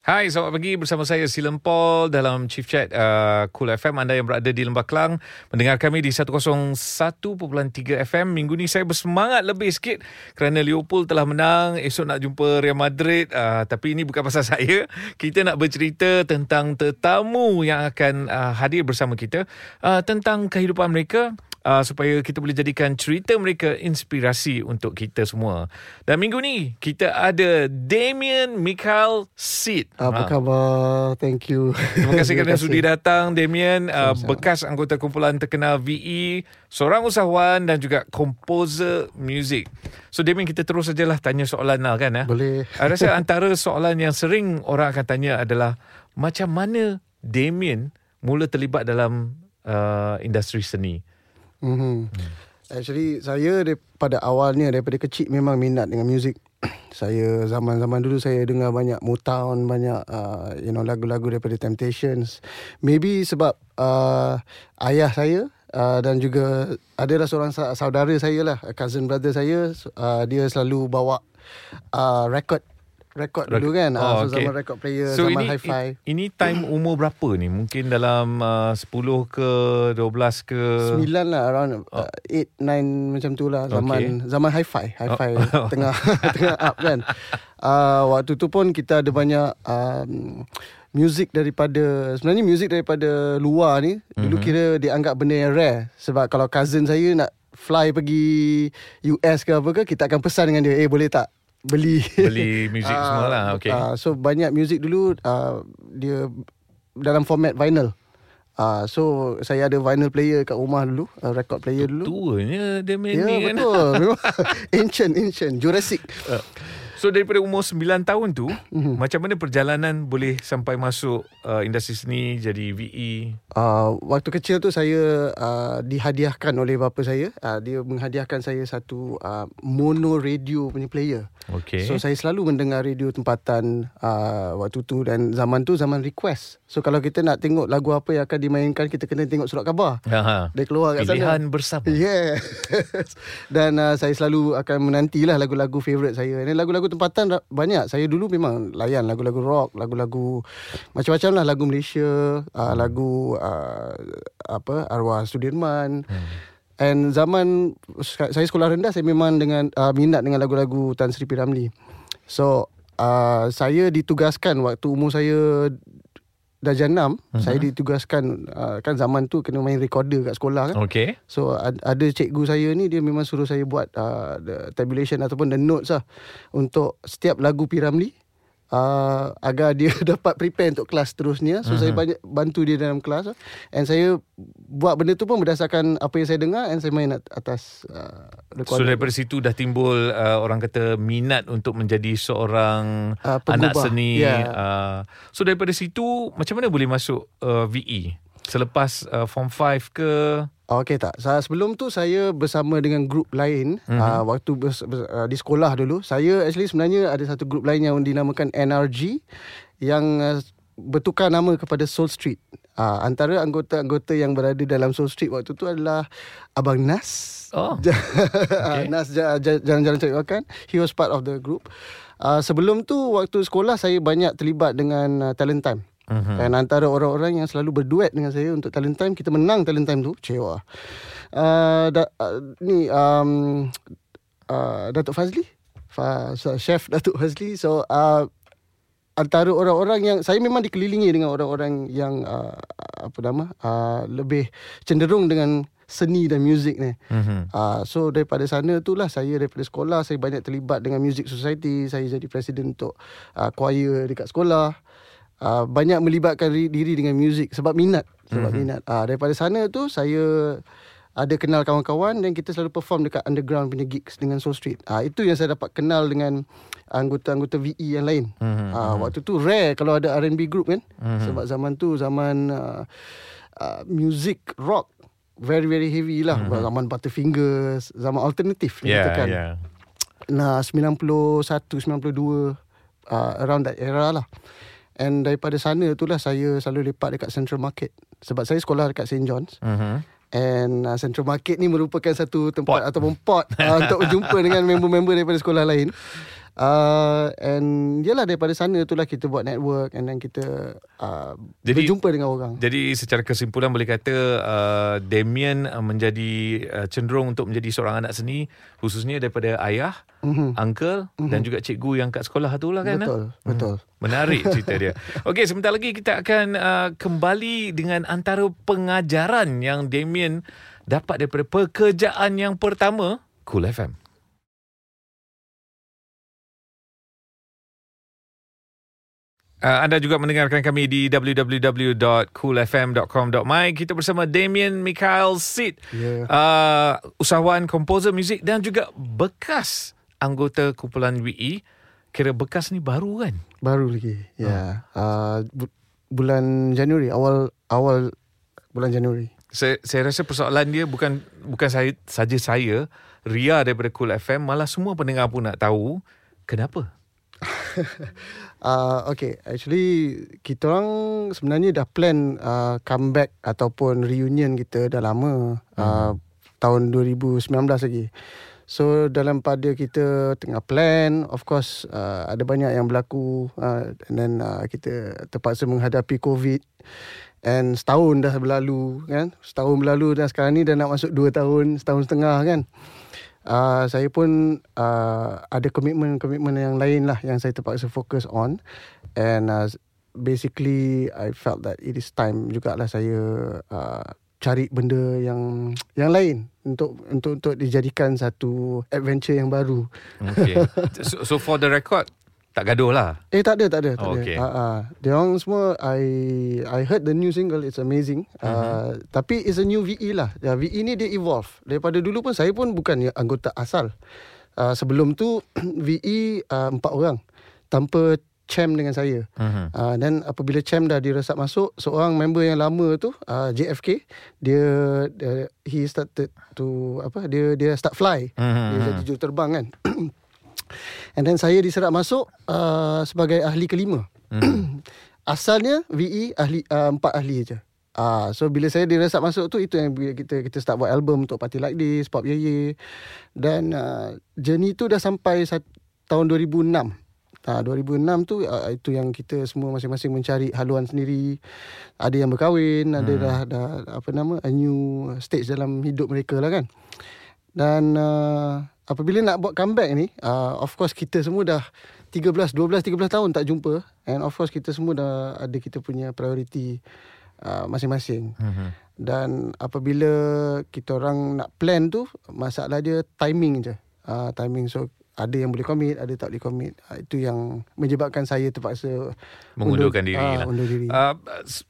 Hai, selamat pagi bersama saya Silen Paul dalam Chief Chat uh, Cool FM. Anda yang berada di Lembah Kelang mendengar kami di 101.3 FM. Minggu ni saya bersemangat lebih sikit kerana Liverpool telah menang. Esok nak jumpa Real Madrid. Uh, tapi ini bukan pasal saya. Kita nak bercerita tentang tetamu yang akan uh, hadir bersama kita uh, tentang kehidupan mereka uh, supaya kita boleh jadikan cerita mereka inspirasi untuk kita semua. Dan minggu ni kita ada Damien Michael Sid. Apa ha. khabar? Thank you. Terima kasih kerana sudi datang Damien, uh, bekas anggota kumpulan terkenal VE, seorang usahawan dan juga komposer muzik. So Damien kita terus sajalah tanya soalan lah kan? Eh? Boleh. Saya rasa antara soalan yang sering orang akan tanya adalah macam mana Damien mula terlibat dalam uh, industri seni? Mm-hmm. Hmm. Actually saya daripada awalnya daripada kecil memang minat dengan muzik. saya zaman-zaman dulu saya dengar banyak Motown, banyak uh, you know lagu-lagu daripada Temptations. Maybe sebab uh, ayah saya uh, dan juga adalah seorang saudara saya lah, cousin brother saya, uh, dia selalu bawa uh, record rekod dulu kan oh, so okay. zaman rekod player so zaman ini, hi-fi ini time umur berapa ni mungkin dalam uh, 10 ke 12 ke 9 lah around 8 oh. 9 macam tu lah zaman okay. zaman hi-fi hi-fi oh. tengah tengah up kan uh, waktu tu pun kita ada banyak um, Music daripada Sebenarnya music daripada Luar ni mm-hmm. Dulu kira Dianggap benda yang rare Sebab kalau cousin saya Nak fly pergi US ke apa ke Kita akan pesan dengan dia Eh boleh tak beli. Beli muzik uh, semua lah okay. Uh, so banyak muzik dulu uh, dia dalam format vinyl. Uh, so saya ada vinyl player kat rumah dulu uh, record player dulu. Tuanya dia main ya, ni kan. betul. Ancient ancient. Jurassic. Uh. So daripada umur 9 tahun tu mm-hmm. macam mana perjalanan boleh sampai masuk uh, industri seni jadi VE? Uh, waktu kecil tu saya uh, dihadiahkan oleh bapa saya. Uh, dia menghadiahkan saya satu uh, mono radio punya player. Okay. So saya selalu mendengar radio tempatan uh, waktu tu dan zaman tu zaman request. So kalau kita nak tengok lagu apa yang akan dimainkan kita kena tengok surat khabar. Aha. Dia keluar kat Pilihan sana. bersama. Yeah. dan uh, saya selalu akan menantilah lagu-lagu favorite saya. Dan lagu-lagu tempatan banyak. Saya dulu memang layan lagu-lagu rock, lagu-lagu macam-macam lah lagu Malaysia, uh, lagu uh, apa arwah Sudirman. Hmm. And zaman saya sekolah rendah saya memang dengan uh, minat dengan lagu-lagu Tan Sri P. Ramlee. So uh, saya ditugaskan waktu umur saya darjah 6 uh-huh. saya ditugaskan uh, kan zaman tu kena main recorder kat sekolah kan. Okay. So ad, ada cikgu saya ni dia memang suruh saya buat uh, the tabulation ataupun the notes lah untuk setiap lagu Piramli uh, agar dia dapat prepare untuk kelas terusnya. So uh-huh. saya mhm. banyak bantu dia dalam kelas and saya buat benda tu pun berdasarkan apa yang saya dengar and saya main atas uh, So daripada situ dah timbul uh, orang kata minat untuk menjadi seorang uh, anak seni. Yeah. Uh, so daripada situ macam mana boleh masuk uh, VE? Selepas uh, form 5 ke Okey tak. Saya sebelum tu saya bersama dengan grup lain mm-hmm. uh, waktu bers, bers, uh, di sekolah dulu. Saya actually sebenarnya ada satu grup lain yang dinamakan NRG yang uh, bertukar nama kepada Soul Street. Uh, antara anggota-anggota yang berada dalam Soul Street waktu tu adalah Abang Nas. Oh. okay. Nas jalan-jalan cari makan. He was part of the group. Uh, sebelum tu waktu sekolah saya banyak terlibat dengan uh, talent time. Uh-huh. Dan antara orang-orang yang selalu berduet dengan saya untuk talent time, kita menang talent time tu, cewa. Uh, da, uh, ni um, uh, Datuk Fazli, Fa, chef Datuk Fazli. So uh, antara orang-orang yang saya memang dikelilingi dengan orang-orang yang uh, apa nama uh, lebih cenderung dengan seni dan muzik ni. Uh-huh. Uh, so daripada sana tu lah saya daripada sekolah saya banyak terlibat dengan music society. Saya jadi presiden untuk uh, choir dekat sekolah uh, banyak melibatkan diri dengan muzik sebab minat sebab mm-hmm. minat uh, daripada sana tu saya ada kenal kawan-kawan dan kita selalu perform dekat underground punya gigs dengan Soul Street. Ah itu yang saya dapat kenal dengan anggota-anggota VE yang lain. Mm-hmm. Uh, waktu tu rare kalau ada R&B group kan. Mm-hmm. Sebab zaman tu zaman uh, uh, music rock very very heavy lah. Mm-hmm. Zaman Butterfingers, zaman alternatif yeah, kan. Yeah. Nah 91 92 uh, around that era lah. And daripada sana tu lah saya selalu lepak dekat Central Market. Sebab saya sekolah dekat St. John's. Uh-huh. And uh, Central Market ni merupakan satu tempat pot. ataupun pot uh, untuk berjumpa dengan member-member daripada sekolah lain. Uh, and yelah daripada sana tu lah kita buat network and then kita uh, jadi, berjumpa dengan orang. Jadi secara kesimpulan boleh kata uh, Damien uh, menjadi uh, cenderung untuk menjadi seorang anak seni khususnya daripada ayah, mm-hmm. uncle mm-hmm. dan juga cikgu yang kat sekolah tu lah kan. Betul, ha? betul. Hmm. Menarik cerita dia. Okey, sebentar lagi kita akan uh, kembali dengan antara pengajaran yang Damien dapat daripada pekerjaan yang pertama Cool FM. Uh, anda juga mendengarkan kami di www.coolfm.com.my. Kita bersama Damien Mikhail Sid, yeah. uh, usahawan, komposer muzik dan juga bekas anggota kumpulan WE. Kira bekas ni baru kan? Baru lagi. Ya. Yeah. Uh, bu- bulan Januari, awal awal bulan Januari. Saya, saya rasa persoalan dia bukan bukan saya saja saya, Ria daripada Cool FM, malah semua pendengar pun nak tahu kenapa. uh, okay, actually kita orang sebenarnya dah plan uh, comeback ataupun reunion kita dah lama uh, hmm. tahun 2019 lagi. So dalam pada kita tengah plan, of course uh, ada banyak yang berlaku uh, and then uh, kita terpaksa menghadapi COVID and setahun dah berlalu kan. Setahun berlalu dan sekarang ni dah nak masuk dua tahun, setahun setengah kan. Uh, saya pun uh, ada komitmen-komitmen yang lain lah yang saya terpaksa fokus on and uh, basically I felt that it is time jugalah saya uh, cari benda yang yang lain untuk untuk untuk dijadikan satu adventure yang baru. Okay. so, so for the record, tak gaduh lah. Eh tak ada tak ada tak oh, ada. Okay. Uh, uh, dia orang semua I I heard the new single it's amazing. Uh, uh-huh. tapi it's a new VE lah. Ya VE ni dia evolve. Daripada dulu pun saya pun bukan anggota asal. Uh, sebelum tu VE uh, empat orang tanpa Chem dengan saya. Uh-huh. Uh, dan apabila Chem dah diresap masuk, seorang member yang lama tu, uh, JFK, dia, dia he started to apa? Dia dia start fly. Uh-huh. Dia jadi juru terbang kan. And then saya diserap masuk uh, sebagai ahli kelima. Hmm. Asalnya VE ahli uh, empat ahli aja. Ah, uh, so bila saya diresap masuk tu itu yang kita kita start buat album untuk Party Like This, Pop Ye Ye. Dan uh, journey tu dah sampai sat, tahun 2006. Ah, uh, 2006 tu uh, itu yang kita semua masing-masing mencari haluan sendiri. Ada yang berkahwin, hmm. ada dah dah apa nama a new stage dalam hidup mereka lah kan. Dan uh, apabila nak buat comeback ni, uh, of course kita semua dah 13, 12, 13 tahun tak jumpa. And of course kita semua dah ada kita punya priority uh, masing-masing. Mm-hmm. Dan apabila kita orang nak plan tu, masalah dia timing je. Uh, timing. So ada yang boleh komit, ada tak boleh komit. Uh, itu yang menyebabkan saya terpaksa mengundurkan diri. Uh, lah. diri. Uh,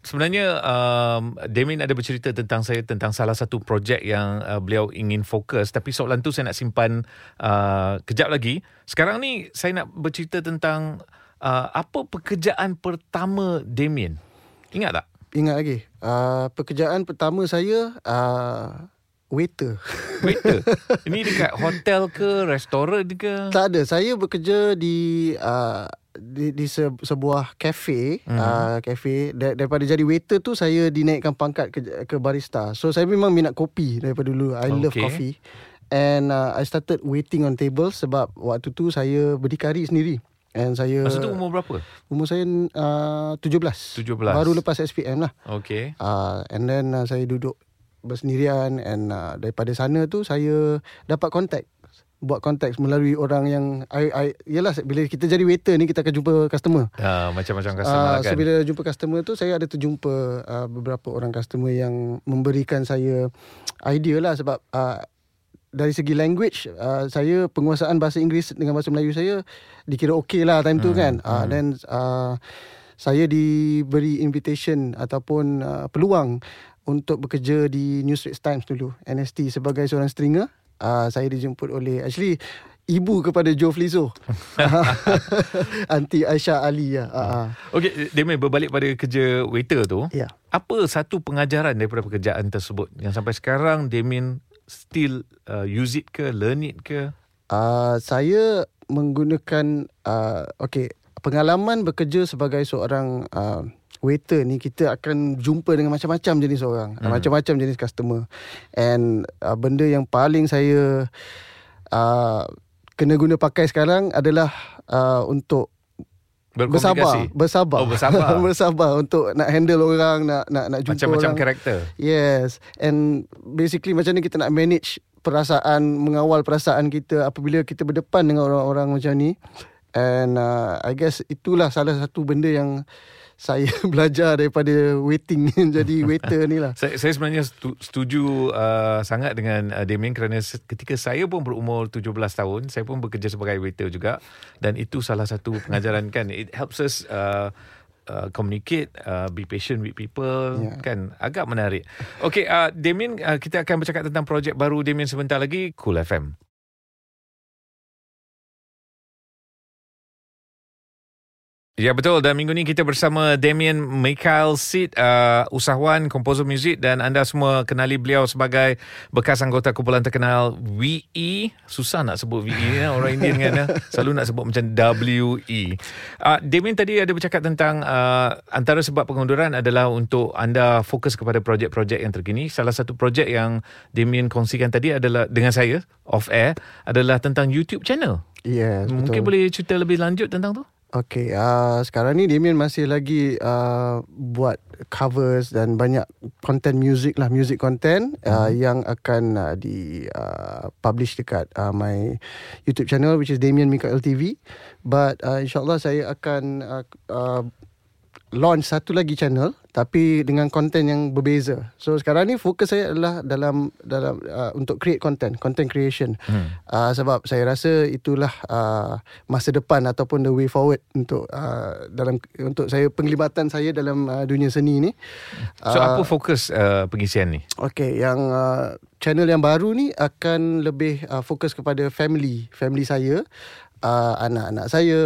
sebenarnya um, Damien ada bercerita tentang saya tentang salah satu projek yang uh, beliau ingin fokus tapi soalan tu saya nak simpan uh, kejap lagi. Sekarang ni saya nak bercerita tentang uh, apa pekerjaan pertama Damien. Ingat tak? Ingat lagi. Uh, pekerjaan pertama saya uh, waiter. Waiter. Ini dekat hotel ke, restoran ke? Tak ada. Saya bekerja di uh, di, di se, sebuah cafe, mm-hmm. uh, cafe Dar, daripada jadi waiter tu saya dinaikkan pangkat ke ke barista. So saya memang minat kopi daripada dulu. I okay. love coffee. And uh, I started waiting on table sebab waktu tu saya berdikari sendiri. And saya Masa tu umur berapa? Umur saya uh, 17. 17. Baru lepas SPM lah. Okay. Uh, and then uh, saya duduk bersendirian and uh, daripada sana tu saya dapat kontak buat kontak melalui orang yang I, I yalah bila kita jadi waiter ni kita akan jumpa customer. uh, macam-macam customer uh, kan. So bila jumpa customer tu saya ada terjumpa uh, beberapa orang customer yang memberikan saya idea lah sebab uh, dari segi language uh, saya penguasaan bahasa Inggeris dengan bahasa Melayu saya dikira okey lah time hmm, tu kan. Uh, hmm. then uh, saya diberi invitation ataupun uh, peluang untuk bekerja di New Straits Times dulu NST sebagai seorang stringer uh, saya dijemput oleh actually ibu kepada Joe Flizzo anti Aisyah Ali ya. Uh, uh. okey Damien berbalik pada kerja waiter tu. Yeah. apa satu pengajaran daripada pekerjaan tersebut? Yang sampai sekarang Damien still uh, use it ke learn it ke? Uh, saya menggunakan uh, okey pengalaman bekerja sebagai seorang uh, waiter ni kita akan jumpa dengan macam-macam jenis orang hmm. macam-macam jenis customer and uh, benda yang paling saya uh, kena guna pakai sekarang adalah uh, untuk bersabar, bersabar. Oh, bersabar. bersabar untuk nak handle orang, nak nak nak jumpa Macam-macam orang. karakter. Yes. And basically macam ni kita nak manage perasaan, mengawal perasaan kita apabila kita berdepan dengan orang-orang macam ni. And uh, I guess itulah salah satu benda yang saya belajar daripada waiting jadi waiter ni lah. Saya, saya sebenarnya setuju uh, sangat dengan uh, Damien kerana ketika saya pun berumur 17 tahun, saya pun bekerja sebagai waiter juga dan itu salah satu pengajaran kan. It helps us uh, uh, communicate, uh, be patient with people yeah. kan agak menarik. Okay, uh, Damien uh, kita akan bercakap tentang projek baru Damien sebentar lagi Cool FM. Ya betul. Dan minggu ni kita bersama Damien Michael Sid uh, usahawan komposer muzik. Dan anda semua kenali beliau sebagai bekas anggota kumpulan terkenal WE susah nak sebut WE ya. Orang Indian kan ya selalu nak sebut macam WE uh, Damien tadi ada bercakap tentang uh, antara sebab pengunduran adalah untuk anda fokus kepada projek-projek yang terkini. Salah satu projek yang Damien kongsikan tadi adalah dengan saya off air adalah tentang YouTube channel. Yes, mungkin betul. boleh cerita lebih lanjut tentang tu Okay, uh, sekarang ni Damien masih lagi uh, buat covers dan banyak content music lah, music content hmm. uh, yang akan uh, di uh, publish dekat uh, my YouTube channel which is Damien Mikael TV. But uh, insyaAllah saya akan uh, uh, launch satu lagi channel tapi dengan konten yang berbeza. So sekarang ni fokus saya adalah dalam dalam uh, untuk create content, content creation. Hmm. Uh, sebab saya rasa itulah uh, masa depan ataupun the way forward untuk uh, dalam untuk saya penglibatan saya dalam uh, dunia seni ni. So uh, apa fokus uh, pengisian ni? Okay, yang uh, channel yang baru ni akan lebih uh, fokus kepada family, family saya uh, anak-anak saya.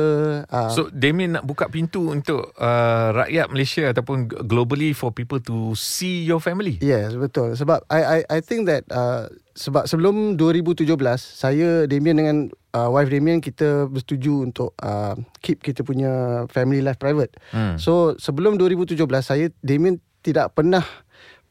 Uh, so Damien nak buka pintu untuk uh, rakyat Malaysia ataupun globally for people to see your family. Yes, betul. Sebab I I I think that uh, sebab sebelum 2017 saya Damien dengan uh, wife Damien kita bersetuju untuk uh, keep kita punya family life private. Hmm. So sebelum 2017 saya Damien tidak pernah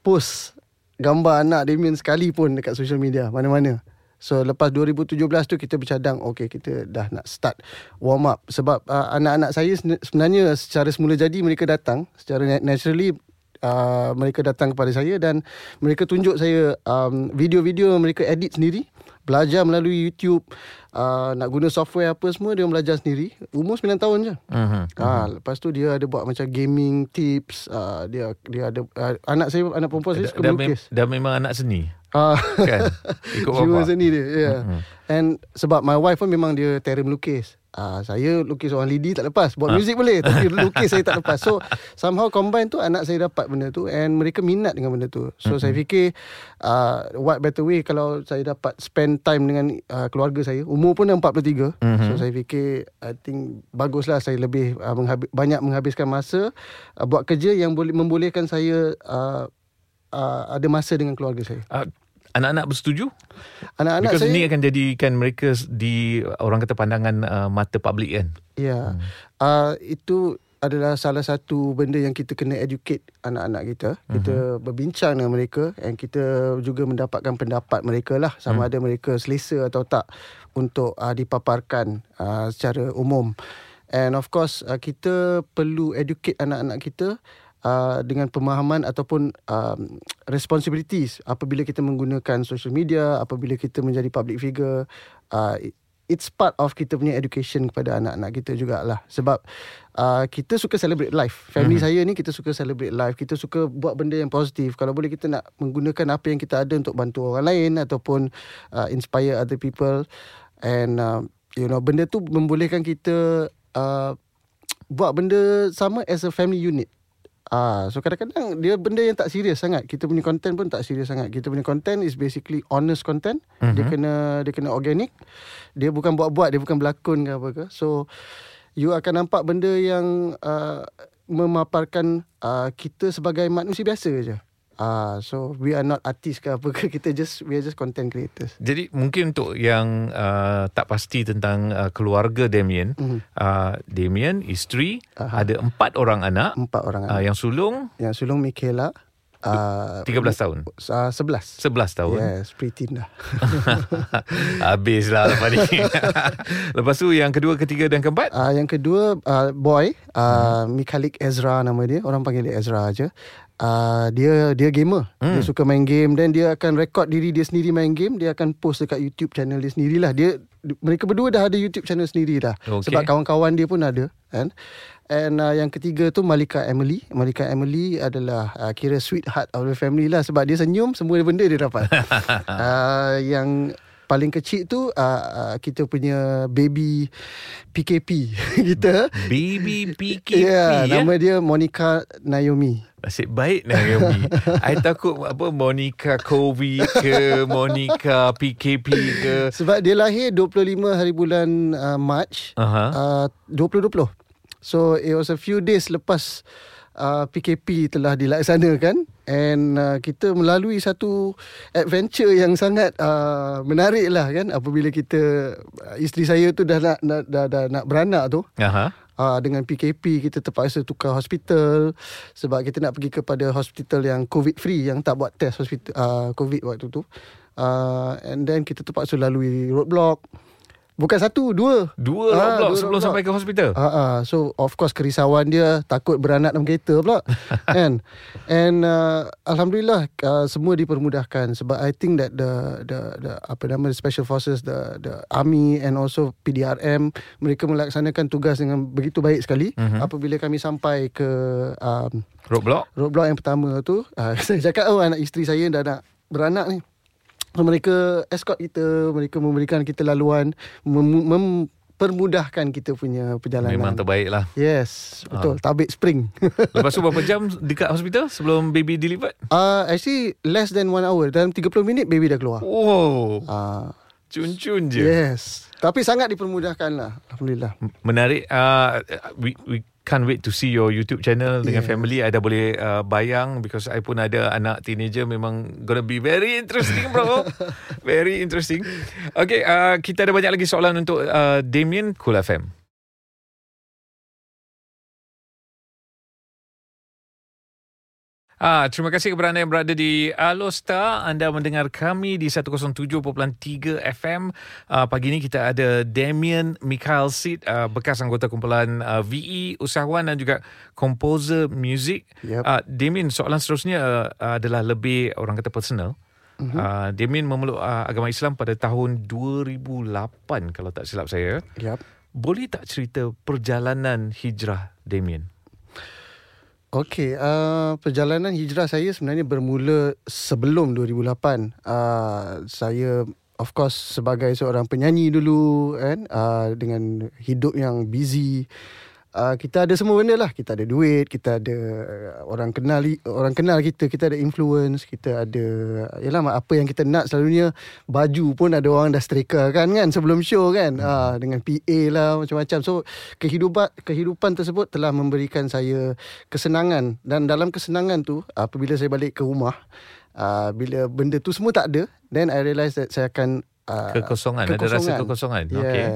post gambar anak Damien sekali pun dekat social media mana-mana. So lepas 2017 tu kita bercadang okay kita dah nak start warm up. Sebab uh, anak-anak saya sebenarnya secara semula jadi mereka datang secara naturally uh, mereka datang kepada saya dan mereka tunjuk saya um, video-video mereka edit sendiri belajar melalui YouTube uh, nak guna software apa semua dia belajar sendiri umur 9 tahun je. Uh-huh. Uh, lepas tu dia ada buat macam gaming tips uh, dia dia ada uh, anak saya anak perempuan saya suka melukis. Dah memang anak seni. Uh, kan ikut bapa. seni dia. Yeah. Uh-huh. And sebab my wife pun memang dia terror melukis. Uh, saya lukis orang lidi tak lepas Buat uh. muzik boleh Tapi lukis saya tak lepas So somehow combine tu Anak saya dapat benda tu And mereka minat dengan benda tu So uh-huh. saya fikir uh, What better way Kalau saya dapat spend time Dengan uh, keluarga saya Umur pun dah 43 uh-huh. So saya fikir I think Baguslah saya lebih uh, menghabi- Banyak menghabiskan masa uh, Buat kerja yang boleh Membolehkan saya uh, uh, Ada masa dengan keluarga saya uh, Anak-anak bersetuju? Anak-anak Because saya ini akan jadikan mereka di orang kata pandangan uh, mata publik kan. Ya. Yeah. Hmm. Uh, itu adalah salah satu benda yang kita kena educate anak-anak kita. Kita uh-huh. berbincang dengan mereka dan kita juga mendapatkan pendapat mereka lah sama hmm. ada mereka selesa atau tak untuk uh, dipaparkan uh, secara umum. And of course uh, kita perlu educate anak-anak kita Uh, dengan pemahaman ataupun um, responsibilities apabila kita menggunakan social media, apabila kita menjadi public figure, uh, it's part of kita punya education kepada anak-anak kita jugalah. Sebab uh, kita suka celebrate life. Family mm-hmm. saya ni kita suka celebrate life. Kita suka buat benda yang positif. Kalau boleh kita nak menggunakan apa yang kita ada untuk bantu orang lain ataupun uh, inspire other people. And uh, you know benda tu membolehkan kita uh, buat benda sama as a family unit. Ah, so kadang-kadang dia benda yang tak serius sangat. Kita punya content pun tak serius sangat. Kita punya content is basically honest content. Uh-huh. Dia kena dia kena organic. Dia bukan buat-buat, dia bukan berlakon ke apa ke. So you akan nampak benda yang uh, memaparkan uh, kita sebagai manusia biasa je. Ah, uh, so we are not artist ke apa ke kita just we are just content creators. Jadi mungkin untuk yang uh, tak pasti tentang uh, keluarga Damien, mm-hmm. uh, Damien isteri uh-huh. ada empat orang anak. Empat orang anak. Uh, yang sulung? Yang sulung Michaela. Uh, 13 tahun. Uh, 11. 11 tahun. Yes, preteen dah. Habislah lepas ni. lepas tu yang kedua, ketiga dan keempat? Uh, yang kedua uh, boy, uh, hmm. Mikhalik Ezra nama dia. Orang panggil dia Ezra aja. Uh, dia dia gamer. Hmm. Dia suka main game dan dia akan record diri dia sendiri main game, dia akan post dekat YouTube channel dia sendirilah. Dia mereka berdua dah ada YouTube channel sendiri dah. Okay. Sebab kawan-kawan dia pun ada, kan? And uh, yang ketiga tu Malika Emily. Malika Emily adalah uh, kira sweetheart of the family lah sebab dia senyum semua benda dia dapat. uh, yang paling kecil tu uh, uh, kita punya baby PKP kita. Baby PKP. Yeah, ya, nama dia Monica Naomi. Nasib baik Naomi. I takut apa Monica Kobe ke Monica PKP ke. Sebab dia lahir 25 hari bulan uh, March uh-huh. uh, 2020. So it was a few days lepas uh, PKP telah dilaksanakan and uh, kita melalui satu adventure yang sangat uh, menarik lah kan apabila kita uh, isteri saya tu dah nak dah, dah, dah nak beranak tu. Aha. Uh, dengan PKP kita terpaksa tukar hospital sebab kita nak pergi kepada hospital yang covid free yang tak buat test hospital uh, covid waktu tu. Uh, and then kita terpaksa lalui roadblock. Bukan satu, dua. Dua ha, roadblock sebelum roadblock. sampai ke hospital. Ha, ha. So of course kerisauan dia takut beranak dalam kereta pula. kan? And uh, alhamdulillah uh, semua dipermudahkan sebab I think that the the the apa nama the special forces the the army and also PDRM mereka melaksanakan tugas dengan begitu baik sekali. Uh-huh. Apabila kami sampai ke um, roadblock. Roadblock yang pertama tu, uh, saya cakap oh anak isteri saya dah nak beranak ni. Mereka escort kita, mereka memberikan kita laluan, mem- mempermudahkan kita punya perjalanan. Memang terbaik lah. Yes, betul. Ha. Tabik spring. Lepas tu berapa jam dekat hospital sebelum baby delivered? Uh, actually, less than one hour. Dalam 30 minit, baby dah keluar. Wow. Uh, Cun-cun je. Yes. Tapi sangat dipermudahkan lah. Alhamdulillah. Menarik. Uh, we, we can't wait to see your YouTube channel dengan family. I dah boleh uh, bayang because I pun ada anak teenager memang gonna be very interesting bro. very interesting. Okay, uh, kita ada banyak lagi soalan untuk uh, Damien Cool FM. Ah, terima kasih kepada anda yang berada di Alosta. Anda mendengar kami di 107.3 FM. Ah, pagi ini kita ada Damien Mikhail Sid, ah, bekas anggota kumpulan ah, VE, usahawan dan juga komposer muzik. Yep. Ah, Damien, soalan seterusnya ah, adalah lebih orang kata personal. Uh-huh. Ah, Damien memeluk ah, agama Islam pada tahun 2008 kalau tak silap saya. Yep. Boleh tak cerita perjalanan hijrah Damien? Okey, uh, perjalanan hijrah saya sebenarnya bermula sebelum 2008. Uh, saya of course sebagai seorang penyanyi dulu kan uh, dengan hidup yang busy uh, kita ada semua benda lah. Kita ada duit kita ada uh, orang kenal orang kenal kita kita ada influence kita ada yalah apa yang kita nak selalunya. Baju pun ada orang dah striker kan kan sebelum show kan. Hmm. uh, dengan PA lah macam-macam. So kehidupan kehidupan tersebut telah memberikan saya kesenangan. Dan dalam kesenangan tu apabila saya balik ke rumah uh, bila benda tu semua tak ada then i realize that saya akan uh, kekosongan. kekosongan ada rasa kekosongan. Yes. okey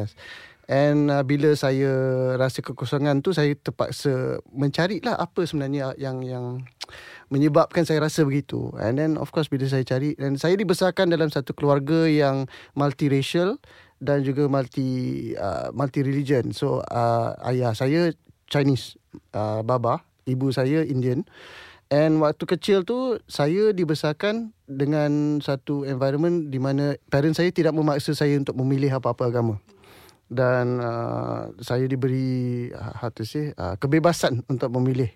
And uh, bila saya rasa kekosongan tu saya terpaksa mencari lah apa sebenarnya yang yang menyebabkan saya rasa begitu. And then of course bila saya cari dan saya dibesarkan dalam satu keluarga yang multiracial dan juga multi uh, multi religion. So uh, ayah saya Chinese uh, baba, ibu saya Indian. And waktu kecil tu saya dibesarkan dengan satu environment di mana parents saya tidak memaksa saya untuk memilih apa-apa agama dan uh, saya diberi uh, how to say uh, kebebasan untuk memilih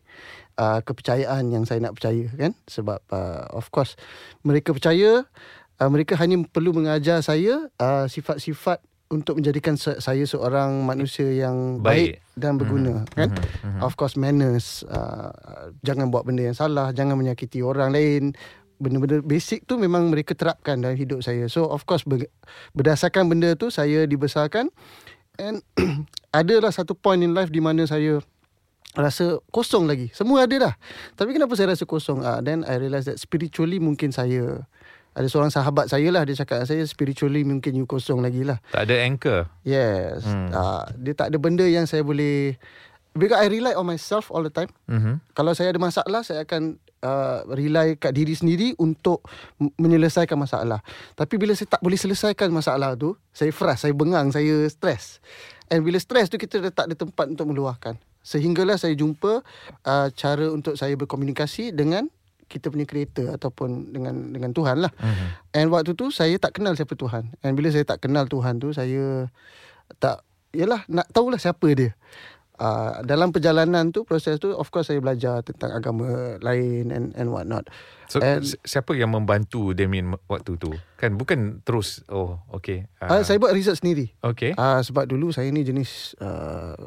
uh, kepercayaan yang saya nak percaya kan sebab uh, of course mereka percaya uh, mereka hanya perlu mengajar saya uh, sifat-sifat untuk menjadikan saya seorang manusia yang baik, baik dan berguna mm-hmm. kan mm-hmm. of course manners uh, jangan buat benda yang salah jangan menyakiti orang lain benda-benda basic tu memang mereka terapkan dalam hidup saya. So of course berdasarkan benda tu saya dibesarkan and adalah satu point in life di mana saya rasa kosong lagi. Semua ada dah. Tapi kenapa saya rasa kosong? Ah uh, then I realise that spiritually mungkin saya ada seorang sahabat saya lah dia cakap saya spiritually mungkin you kosong lagi lah. Tak ada anchor. Yes. Hmm. Uh, dia tak ada benda yang saya boleh because I rely on myself all the time. Mm-hmm. Kalau saya ada masalah saya akan uh, rely kat diri sendiri untuk menyelesaikan masalah. Tapi bila saya tak boleh selesaikan masalah tu, saya frust, saya bengang, saya stres. And bila stres tu kita tak ada tempat untuk meluahkan. Sehinggalah saya jumpa uh, cara untuk saya berkomunikasi dengan kita punya creator ataupun dengan dengan Tuhan lah. Uh-huh. And waktu tu saya tak kenal siapa Tuhan. And bila saya tak kenal Tuhan tu saya tak yalah nak tahulah siapa dia. Uh, dalam perjalanan tu proses tu of course saya belajar tentang agama lain and and what not. So and, siapa yang membantu Damien waktu tu? Kan bukan terus oh okay. Uh, uh, saya buat research sendiri. Okay. Uh, sebab dulu saya ni jenis uh,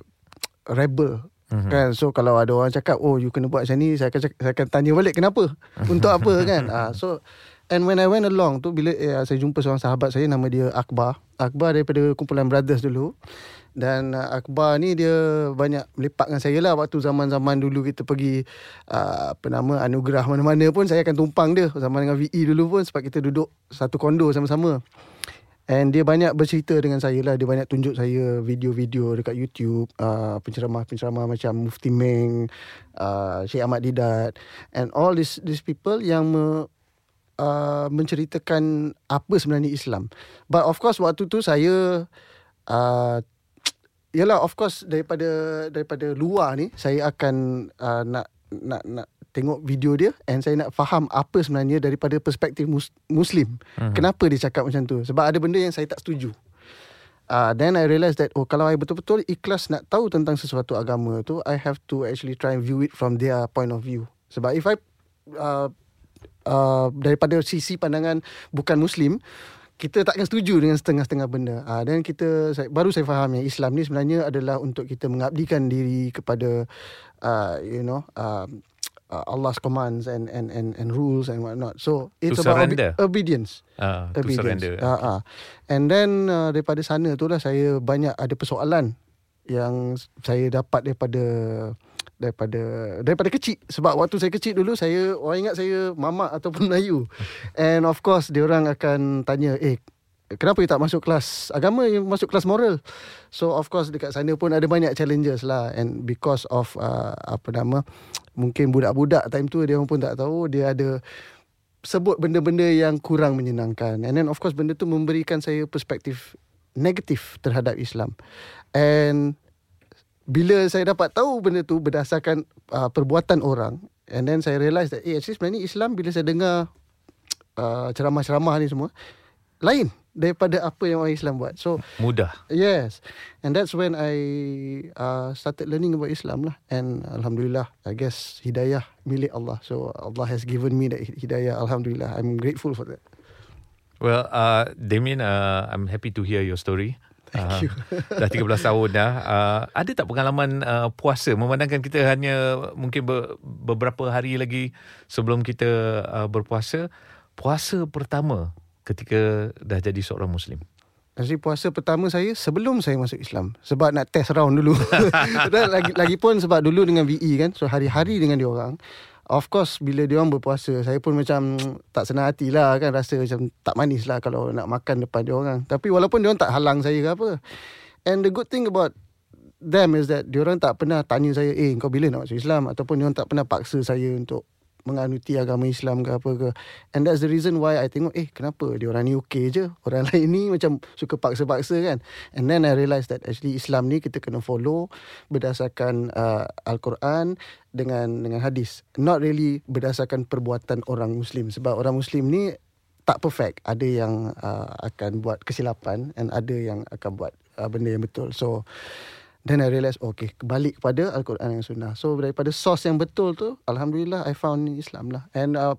rebel Mm-hmm. Kan so kalau ada orang cakap oh you kena buat macam ni saya akan saya akan tanya balik kenapa untuk apa kan uh, so and when I went along tu bila eh, saya jumpa seorang sahabat saya nama dia Akbar Akbar daripada kumpulan brothers dulu dan uh, Akbar ni dia banyak melepak dengan saya lah. Waktu zaman-zaman dulu kita pergi uh, apa nama anugerah mana-mana pun saya akan tumpang dia. Zaman dengan VE dulu pun sebab kita duduk satu kondo sama-sama. And dia banyak bercerita dengan saya lah. Dia banyak tunjuk saya video-video dekat YouTube uh, Penceramah-penceramah macam Mufti Meng uh, Syed Ahmad Didat. And all these these people yang me, uh, menceritakan apa sebenarnya Islam. But of course waktu tu saya uh, Yalah of course daripada daripada luar ni Saya akan uh, nak nak nak tengok video dia and saya nak faham apa sebenarnya daripada perspektif mus- muslim. Uh-huh. kenapa dia cakap macam tu? Sebab ada benda yang saya tak setuju. Uh, then I realise that oh kalau I betul-betul ikhlas nak tahu tentang sesuatu agama tu I have to actually try and view it from their point of view. Sebab if I uh, uh, daripada sisi pandangan bukan muslim kita takkan setuju dengan setengah-setengah benda. Ah dan kita saya, baru saya faham yang Islam ni sebenarnya adalah untuk kita mengabdikan diri kepada uh, you know uh, uh, Allah's commands and and and and rules and whatnot. So it's to about surrender. Obe- obedience. Uh, to obedience. surrender. Uh, uh. And then uh, daripada sana tu lah saya banyak ada persoalan yang saya dapat daripada daripada daripada kecil. Sebab waktu saya kecil dulu saya orang ingat saya mamak ataupun Melayu. And of course dia orang akan tanya eh kenapa you tak masuk kelas agama? You masuk kelas moral. So of course dekat sana pun ada banyak challenges lah. And because of uh, apa nama mungkin budak-budak time tu dia pun tak tahu dia ada sebut benda-benda yang kurang menyenangkan. And then of course benda tu memberikan saya perspektif negatif terhadap Islam. And bila saya dapat tahu benda tu berdasarkan uh, perbuatan orang and then saya realise that eh actually sebenarnya Islam bila saya dengar uh, ceramah-ceramah ni semua lain daripada apa yang orang Islam buat. So mudah. Yes. And that's when I uh, started learning about Islam lah. And alhamdulillah, I guess hidayah milik Allah. So Allah has given me that hidayah. Alhamdulillah, I'm grateful for that. Well, uh, Damien, uh, I'm happy to hear your story. Thank uh, you. dah 13 tahun dah. Uh, ada tak pengalaman uh, puasa? Memandangkan kita hanya mungkin ber, beberapa hari lagi sebelum kita uh, berpuasa. Puasa pertama ketika dah jadi seorang Muslim? Jadi puasa pertama saya sebelum saya masuk Islam. Sebab nak test round dulu. lagi, lagi pun sebab dulu dengan VE kan. So hari-hari dengan dia orang. Of course bila dia orang berpuasa. Saya pun macam tak senang hati lah kan. Rasa macam tak manis lah kalau nak makan depan dia orang. Tapi walaupun dia orang tak halang saya ke apa. And the good thing about them is that dia orang tak pernah tanya saya. Eh kau bila nak masuk Islam? Ataupun dia orang tak pernah paksa saya untuk menganuti agama Islam ke apa ke. And that's the reason why I tengok eh kenapa dia orang ni okey je. Orang lain ni macam suka paksa-paksa kan. And then I realise that actually Islam ni kita kena follow berdasarkan uh, Al-Quran dengan dengan hadis. Not really berdasarkan perbuatan orang Muslim. Sebab orang Muslim ni tak perfect. Ada yang uh, akan buat kesilapan and ada yang akan buat uh, benda yang betul. So Then I realise Okay Kembali kepada Al-Quran yang sunnah. So daripada source yang betul tu Alhamdulillah I found Islam lah. And uh,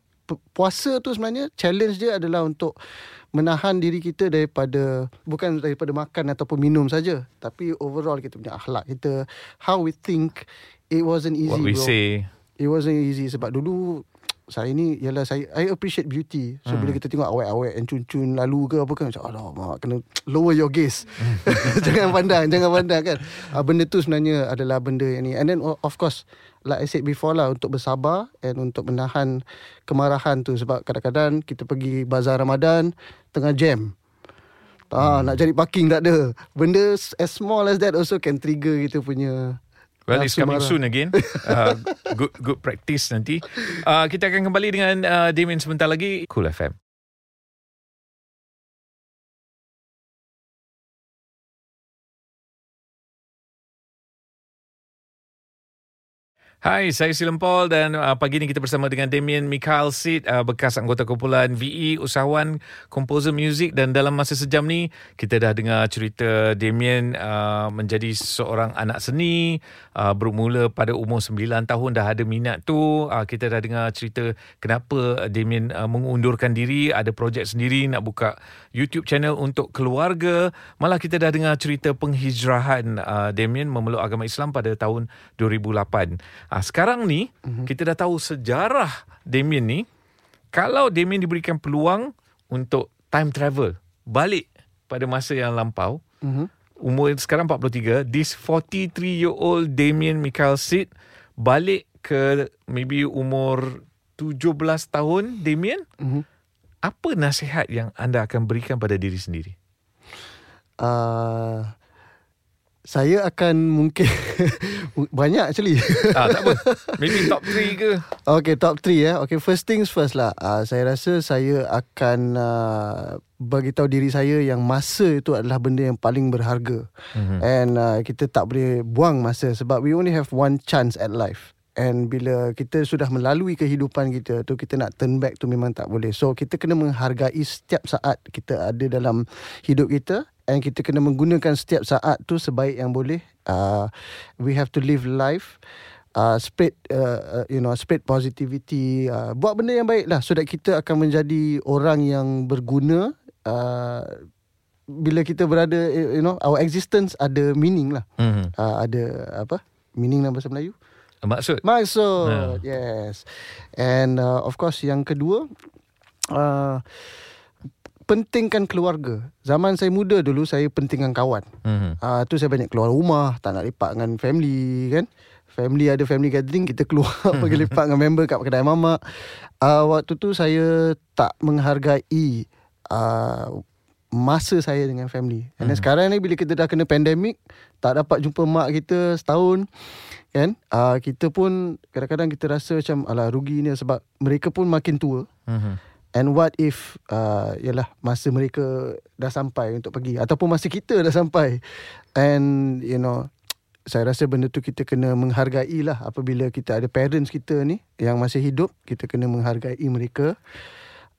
puasa tu sebenarnya Challenge dia adalah untuk Menahan diri kita daripada Bukan daripada makan ataupun minum saja. Tapi overall kita punya akhlak kita How we think It wasn't easy What we bro. say. It wasn't easy Sebab dulu saya ni ialah saya I appreciate beauty. So hmm. bila kita tengok awet-awet yang cun-cun lalu ke apa kan macam alamak kena lower your gaze. jangan pandang, jangan pandang kan. Uh, benda tu sebenarnya adalah benda yang ni. And then of course like I said before lah untuk bersabar and untuk menahan kemarahan tu sebab kadang-kadang kita pergi bazar Ramadan tengah jam. Ah, hmm. nak cari parking tak ada. Benda as small as that also can trigger kita punya Well, it's coming marah. soon again. Uh, good good practice nanti. Uh, kita akan kembali dengan uh, Damien sebentar lagi. Cool FM. Hai, saya Silam Paul dan uh, pagi ini kita bersama dengan Damien Mikhail Sid, uh, bekas anggota kumpulan VE, usahawan, komposer muzik dan dalam masa sejam ni kita dah dengar cerita Damien uh, menjadi seorang anak seni, uh, bermula pada umur 9 tahun dah ada minat tu. Uh, kita dah dengar cerita kenapa Damien uh, mengundurkan diri, ada projek sendiri nak buka YouTube channel untuk keluarga. Malah kita dah dengar cerita penghijrahan uh, Damien memeluk agama Islam pada tahun 2008. Ha, sekarang ni mm-hmm. kita dah tahu sejarah Damien ni. Kalau Damien diberikan peluang untuk time travel balik pada masa yang lampau, mm-hmm. umur sekarang 43, this 43 year old Damien Michael Sid balik ke maybe umur 17 tahun Damien. Mm-hmm. Apa nasihat yang anda akan berikan pada diri sendiri? Uh, saya akan mungkin banyak actually. Ah tak apa. Maybe top 3 ke? Okay top 3 ya. Okay first things first lah. Uh, saya rasa saya akan uh, bagi tahu diri saya yang masa itu adalah benda yang paling berharga. Mm-hmm. And uh, kita tak boleh buang masa sebab we only have one chance at life. And bila kita sudah melalui kehidupan kita tu kita nak turn back tu memang tak boleh. So kita kena menghargai setiap saat kita ada dalam hidup kita and kita kena menggunakan setiap saat tu sebaik yang boleh uh, we have to live life uh, spread uh, uh, you know spread positivity uh, buat benda yang baik lah so that kita akan menjadi orang yang berguna uh, bila kita berada you know our existence ada meaning lah mm-hmm. uh, ada apa meaning dalam bahasa Melayu maksud maksud yeah. yes and uh, of course yang kedua uh, pentingkan keluarga. Zaman saya muda dulu saya pentingkan kawan. Mm-hmm. Uh, tu saya banyak keluar rumah, tak nak lepak dengan family kan. Family ada family gathering kita keluar pergi lepak dengan member kat kedai mamak. Uh, waktu tu saya tak menghargai uh, masa saya dengan family. Dan mm-hmm. sekarang ni bila kita dah kena pandemik, tak dapat jumpa mak kita setahun kan. Uh, kita pun kadang-kadang kita rasa macam alah rugi ni sebab mereka pun makin tua. Mm-hmm. And what if uh, Yalah Masa mereka Dah sampai untuk pergi Ataupun masa kita dah sampai And You know Saya rasa benda tu Kita kena menghargai lah Apabila kita ada parents kita ni Yang masih hidup Kita kena menghargai mereka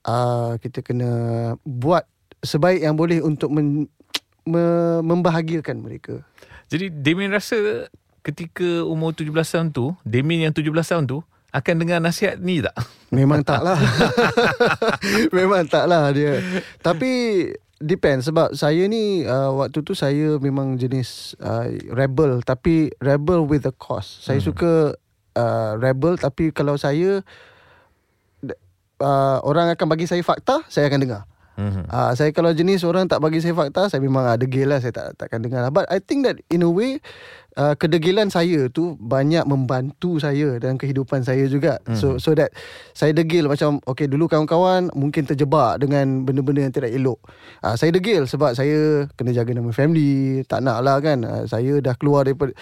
uh, Kita kena Buat Sebaik yang boleh Untuk men, me, Membahagiakan mereka Jadi Damien rasa Ketika umur 17 tahun tu Damien yang 17 tahun tu akan dengar nasihat ni tak? Memang tak lah. memang tak lah dia. Tapi depend sebab saya ni uh, waktu tu saya memang jenis uh, rebel tapi rebel with a cause. Saya hmm. suka uh, rebel tapi kalau saya uh, orang akan bagi saya fakta, saya akan dengar. Mm-hmm. Uh, saya kalau jenis orang tak bagi saya fakta, saya memang ada degil lah. Saya tak takkan dengar. Lah. But I think that in a way, uh, kedegilan saya tu banyak membantu saya dalam kehidupan saya juga. Mm-hmm. So so that saya degil macam, okay dulu kawan-kawan mungkin terjebak dengan benda-benda yang tidak elok. Uh, saya degil sebab saya kena jaga nama family. Tak nak lah kan. Uh, saya dah keluar daripada...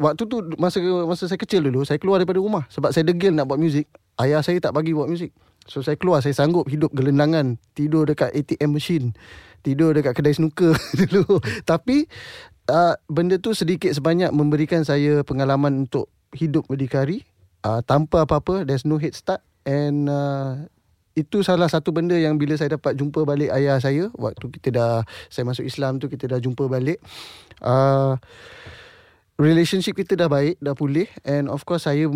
Waktu tu masa masa saya kecil dulu, saya keluar daripada rumah sebab saya degil nak buat muzik. Ayah saya tak bagi buat muzik. So saya keluar Saya sanggup hidup gelendangan Tidur dekat ATM machine Tidur dekat kedai snooker dulu. Tapi uh, Benda tu sedikit sebanyak Memberikan saya pengalaman Untuk hidup berdikari. Uh, Tanpa apa-apa There's no head start. And uh, Itu salah satu benda Yang bila saya dapat jumpa balik Ayah saya Waktu kita dah Saya masuk Islam tu Kita dah jumpa balik. Uh, Relationship kita dah baik Dah pulih. And of course saya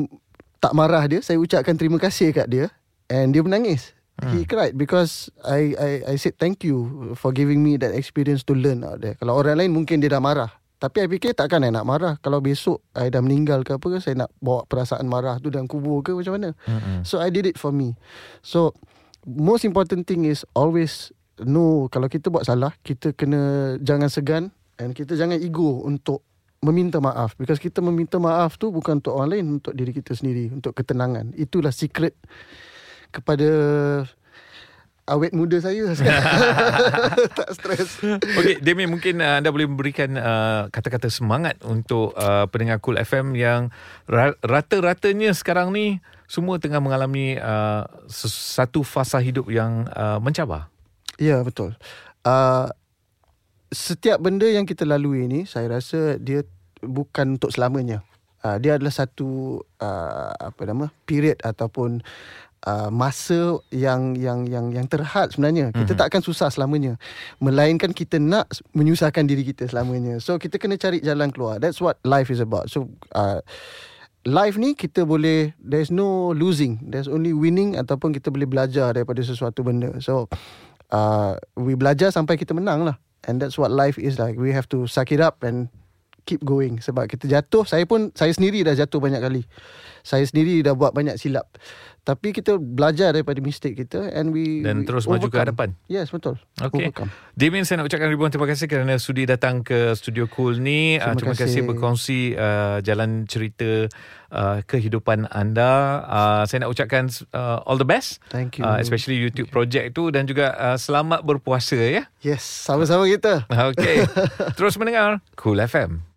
Tak marah dia. Saya ucapkan terima kasih kat dia And dia menangis. Hmm. He cried because I I I said thank you for giving me that experience to learn out there. Kalau orang lain mungkin dia dah marah. Tapi I fikir takkan I nak marah. Kalau besok I dah meninggal ke apa ke, saya nak bawa perasaan marah tu dalam kubur ke macam mana. Hmm. So I did it for me. So most important thing is always know kalau kita buat salah, kita kena jangan segan and kita jangan ego untuk meminta maaf because kita meminta maaf tu bukan untuk orang lain untuk diri kita sendiri untuk ketenangan itulah secret kepada awet muda saya tak stres Okey Demi mungkin uh, anda boleh memberikan uh, kata-kata semangat untuk uh, pendengar Cool FM yang ra- rata-ratanya sekarang ni semua tengah mengalami uh, satu fasa hidup yang uh, mencabar. Ya betul. Uh, Setiap benda yang kita lalui ni Saya rasa dia bukan untuk selamanya. Uh, Dia adalah satu uh, apa nama period ataupun uh, masa yang yang yang yang terhad sebenarnya. Kita mm-hmm. tak akan susah selamanya. Melainkan kita nak menyusahkan diri kita selamanya. So kita kena cari jalan keluar. That's what life is about. So uh, life ni kita boleh there's no losing. There's only winning ataupun kita boleh belajar daripada sesuatu benda. So uh, we belajar sampai kita menang lah. And that's what life is like. We have to suck it up and keep going sebab kita jatuh saya pun saya sendiri dah jatuh banyak kali saya sendiri dah buat banyak silap. Tapi kita belajar daripada mistake kita and we dan we terus overcome. maju ke hadapan? Yes betul. Okey. Damien saya nak ucapkan ribuan terima kasih kerana sudi datang ke studio cool ni. Terima, uh, terima kasih. kasih berkongsi uh, jalan cerita uh, kehidupan anda. Uh, saya nak ucapkan uh, all the best. Thank you. Uh, especially YouTube project tu dan juga uh, selamat berpuasa ya? Yes sama-sama kita. Okey. Terus mendengar Cool FM